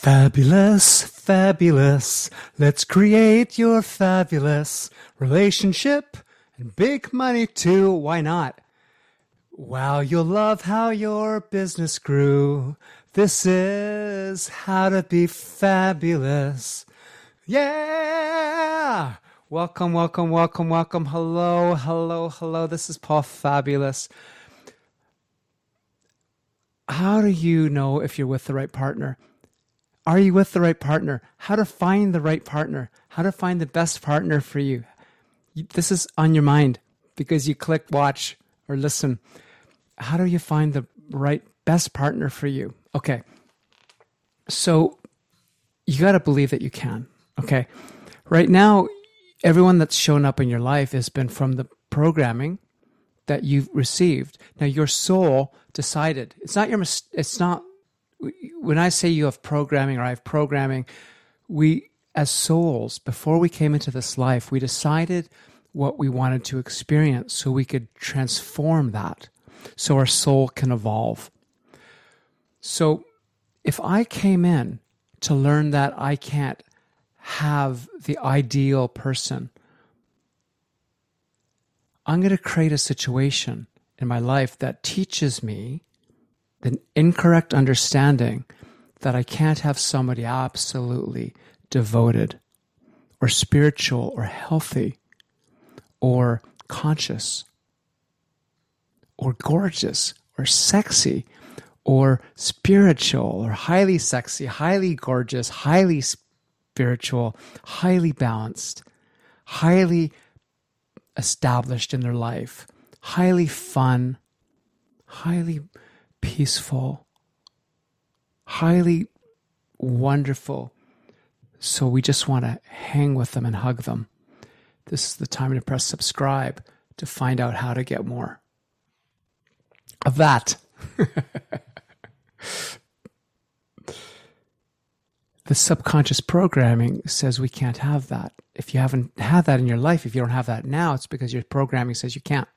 Fabulous, fabulous. Let's create your fabulous relationship and big money too. Why not? Wow, you'll love how your business grew. This is how to be fabulous. Yeah! Welcome, welcome, welcome, welcome. Hello, hello, hello. This is Paul Fabulous. How do you know if you're with the right partner? Are you with the right partner? How to find the right partner? How to find the best partner for you? This is on your mind because you click watch or listen. How do you find the right best partner for you? Okay. So you got to believe that you can. Okay. Right now, everyone that's shown up in your life has been from the programming that you've received. Now, your soul decided. It's not your. It's not when I say you have programming or I have programming, we as souls, before we came into this life, we decided what we wanted to experience so we could transform that so our soul can evolve. So if I came in to learn that I can't have the ideal person, I'm going to create a situation in my life that teaches me the incorrect understanding that I can't have somebody absolutely devoted or spiritual or healthy or conscious or gorgeous or sexy or spiritual or highly sexy, highly gorgeous, highly spiritual, highly balanced, highly established in their life, highly fun, highly peaceful, highly wonderful. So we just want to hang with them and hug them. This is the time to press subscribe to find out how to get more of that. the subconscious programming says we can't have that. If you haven't had that in your life, if you don't have that now, it's because your programming says you can't.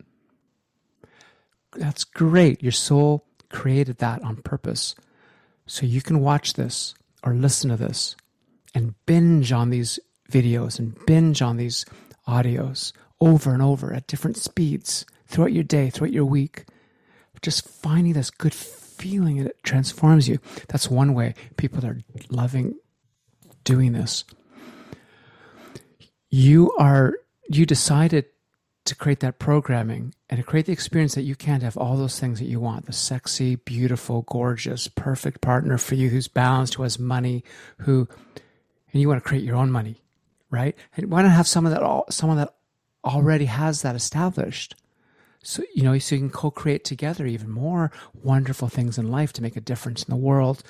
That's great. Your soul created that on purpose. So you can watch this or listen to this and binge on these videos and binge on these audios over and over at different speeds throughout your day, throughout your week. Just finding this good feeling and it transforms you. That's one way people are loving doing this. You are you decided to create that programming and to create the experience that you can't have all those things that you want the sexy, beautiful, gorgeous, perfect partner for you who's balanced, who has money, who, and you want to create your own money, right? And why not have someone that, all, someone that already has that established? So, you know, so you can co create together even more wonderful things in life to make a difference in the world.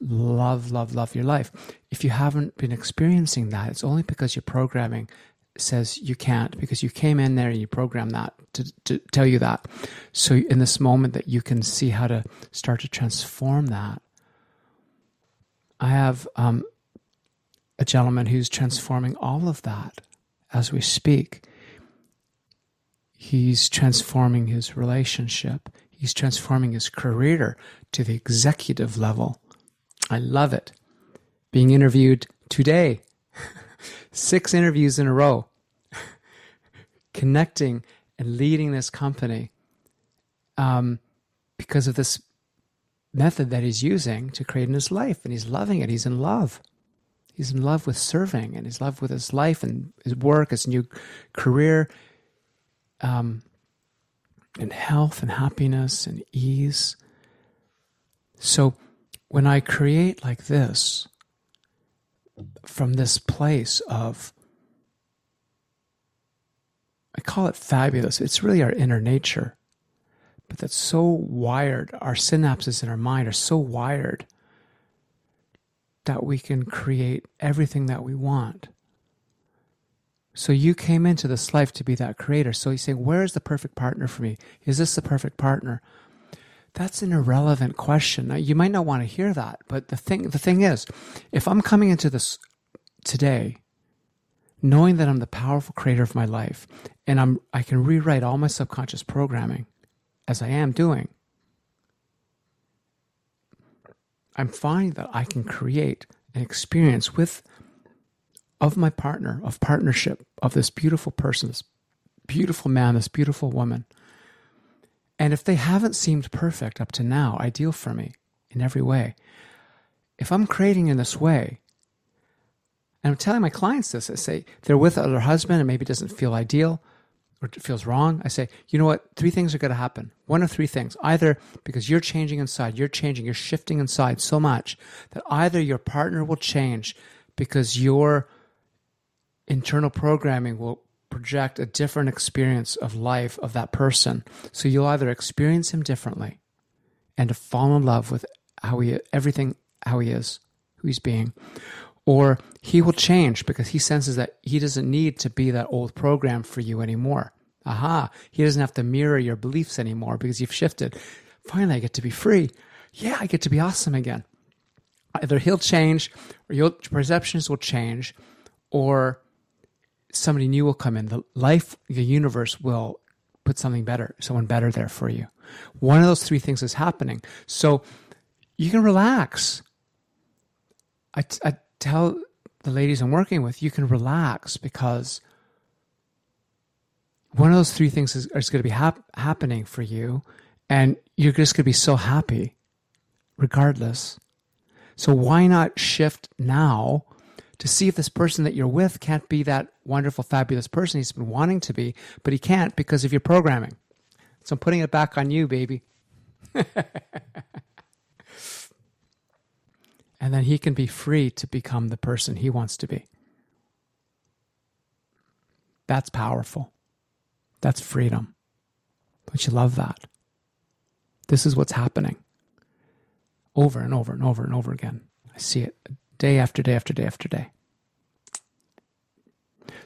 Love, love, love your life. If you haven't been experiencing that, it's only because you're programming says you can't because you came in there and you programmed that to, to tell you that. So in this moment that you can see how to start to transform that. I have um, a gentleman who's transforming all of that as we speak. He's transforming his relationship. He's transforming his career to the executive level. I love it. Being interviewed today six interviews in a row, connecting and leading this company um, because of this method that he's using to create in his life. And he's loving it. He's in love. He's in love with serving and he's in love with his life and his work, his new career, um, and health and happiness and ease. So when I create like this, from this place of I call it fabulous. It's really our inner nature. But that's so wired, our synapses in our mind are so wired that we can create everything that we want. So you came into this life to be that creator. So you say, Where is the perfect partner for me? Is this the perfect partner? That's an irrelevant question. Now, you might not want to hear that, but the thing the thing is, if I'm coming into this today knowing that I'm the powerful creator of my life and I'm I can rewrite all my subconscious programming as I am doing I'm finding that I can create an experience with of my partner, of partnership, of this beautiful person, this beautiful man, this beautiful woman. And if they haven't seemed perfect up to now, ideal for me in every way, if I'm creating in this way, and I'm telling my clients this, I say they're with their husband and maybe it doesn't feel ideal or it feels wrong. I say, you know what? Three things are going to happen. One of three things. Either because you're changing inside, you're changing, you're shifting inside so much that either your partner will change because your internal programming will project a different experience of life of that person. So you'll either experience him differently and to fall in love with how he everything how he is, who he's being, or he will change because he senses that he doesn't need to be that old program for you anymore. Aha, he doesn't have to mirror your beliefs anymore because you've shifted. Finally, I get to be free. Yeah, I get to be awesome again. Either he'll change, or your perceptions will change, or somebody new will come in. The life, the universe will put something better, someone better there for you. One of those three things is happening. So you can relax. I, I tell the ladies I'm working with, you can relax because one of those three things is, is going to be hap- happening for you, and you're just going to be so happy regardless. So why not shift now to see if this person that you're with can't be that wonderful, fabulous person he's been wanting to be, but he can't because of your programming. So I'm putting it back on you, baby. and then he can be free to become the person he wants to be. That's powerful. That's freedom. Don't you love that? This is what's happening over and over and over and over again. I see it day after day after day after day.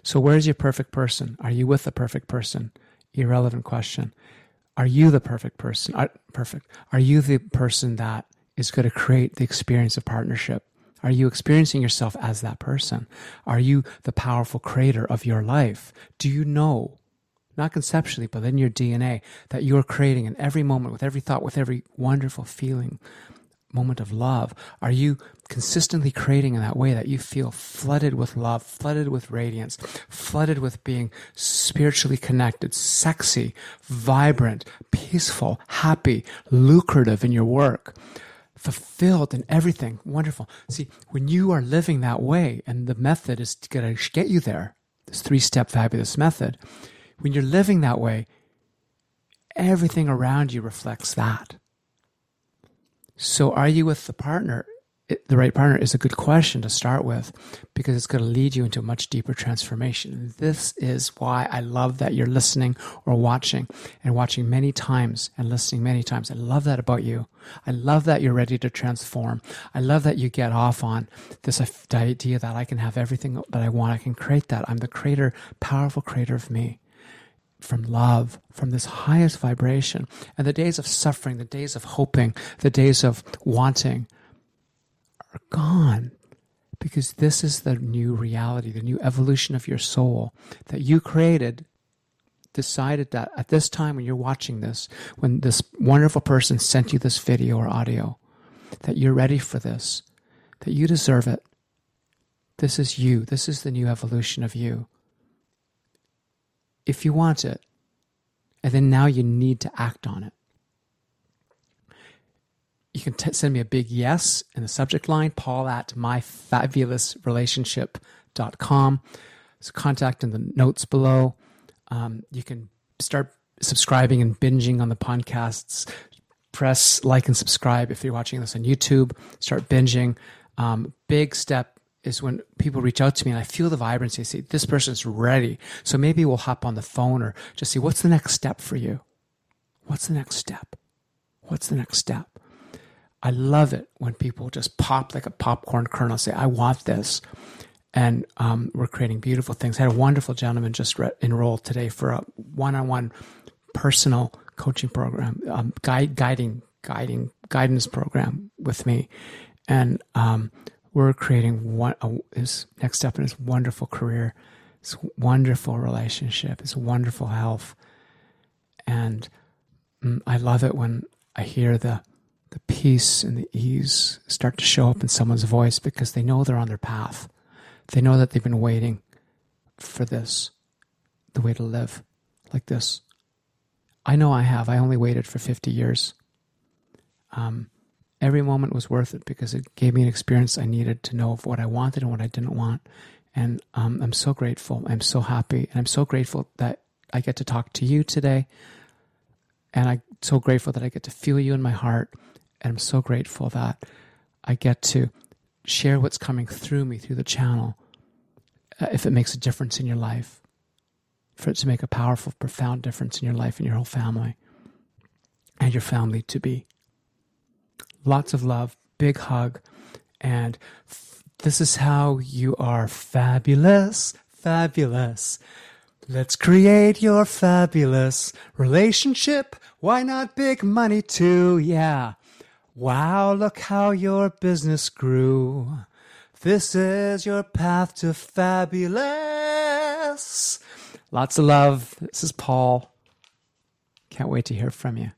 So, where's your perfect person? Are you with the perfect person? Irrelevant question. Are you the perfect person? Are, perfect. Are you the person that is going to create the experience of partnership? Are you experiencing yourself as that person? Are you the powerful creator of your life? Do you know, not conceptually, but in your DNA, that you're creating in every moment, with every thought, with every wonderful feeling, moment of love? Are you consistently creating in that way that you feel flooded with love, flooded with radiance, flooded with being spiritually connected, sexy, vibrant, peaceful, happy, lucrative in your work? Fulfilled in everything. Wonderful. See, when you are living that way, and the method is going to get you there, this three step fabulous method, when you're living that way, everything around you reflects that. So, are you with the partner? The right partner is a good question to start with because it's going to lead you into a much deeper transformation. This is why I love that you're listening or watching and watching many times and listening many times. I love that about you. I love that you're ready to transform. I love that you get off on this idea that I can have everything that I want. I can create that. I'm the creator, powerful creator of me from love, from this highest vibration. And the days of suffering, the days of hoping, the days of wanting are gone because this is the new reality, the new evolution of your soul that you created. Decided that at this time when you're watching this, when this wonderful person sent you this video or audio, that you're ready for this, that you deserve it. This is you. This is the new evolution of you if you want it. And then now you need to act on it. You can t- send me a big yes in the subject line, paul at myfabulousrelationship.com. So contact in the notes below. Um, you can start subscribing and binging on the podcasts. Press like and subscribe if you're watching this on YouTube. Start binging. Um, big step is when people reach out to me and I feel the vibrancy. I say, this person's ready. So maybe we'll hop on the phone or just see what's the next step for you? What's the next step? What's the next step? I love it when people just pop like a popcorn kernel, say, I want this. And um, we're creating beautiful things. I had a wonderful gentleman just re- enrolled today for a one on one personal coaching program, um, guide, guiding, guiding, guidance program with me. And um, we're creating one uh, his next step in his wonderful career, his wonderful relationship, his wonderful health, and mm, I love it when I hear the the peace and the ease start to show up in someone's voice because they know they're on their path. They know that they've been waiting for this, the way to live like this. I know I have. I only waited for 50 years. Um, every moment was worth it because it gave me an experience I needed to know of what I wanted and what I didn't want. And um, I'm so grateful. I'm so happy. And I'm so grateful that I get to talk to you today. And I'm so grateful that I get to feel you in my heart. And I'm so grateful that I get to share what's coming through me through the channel uh, if it makes a difference in your life, for it to make a powerful, profound difference in your life and your whole family and your family to be. Lots of love, big hug, and f- this is how you are fabulous, fabulous. Let's create your fabulous relationship. Why not big money too? Yeah. Wow, look how your business grew. This is your path to fabulous. Lots of love. This is Paul. Can't wait to hear from you.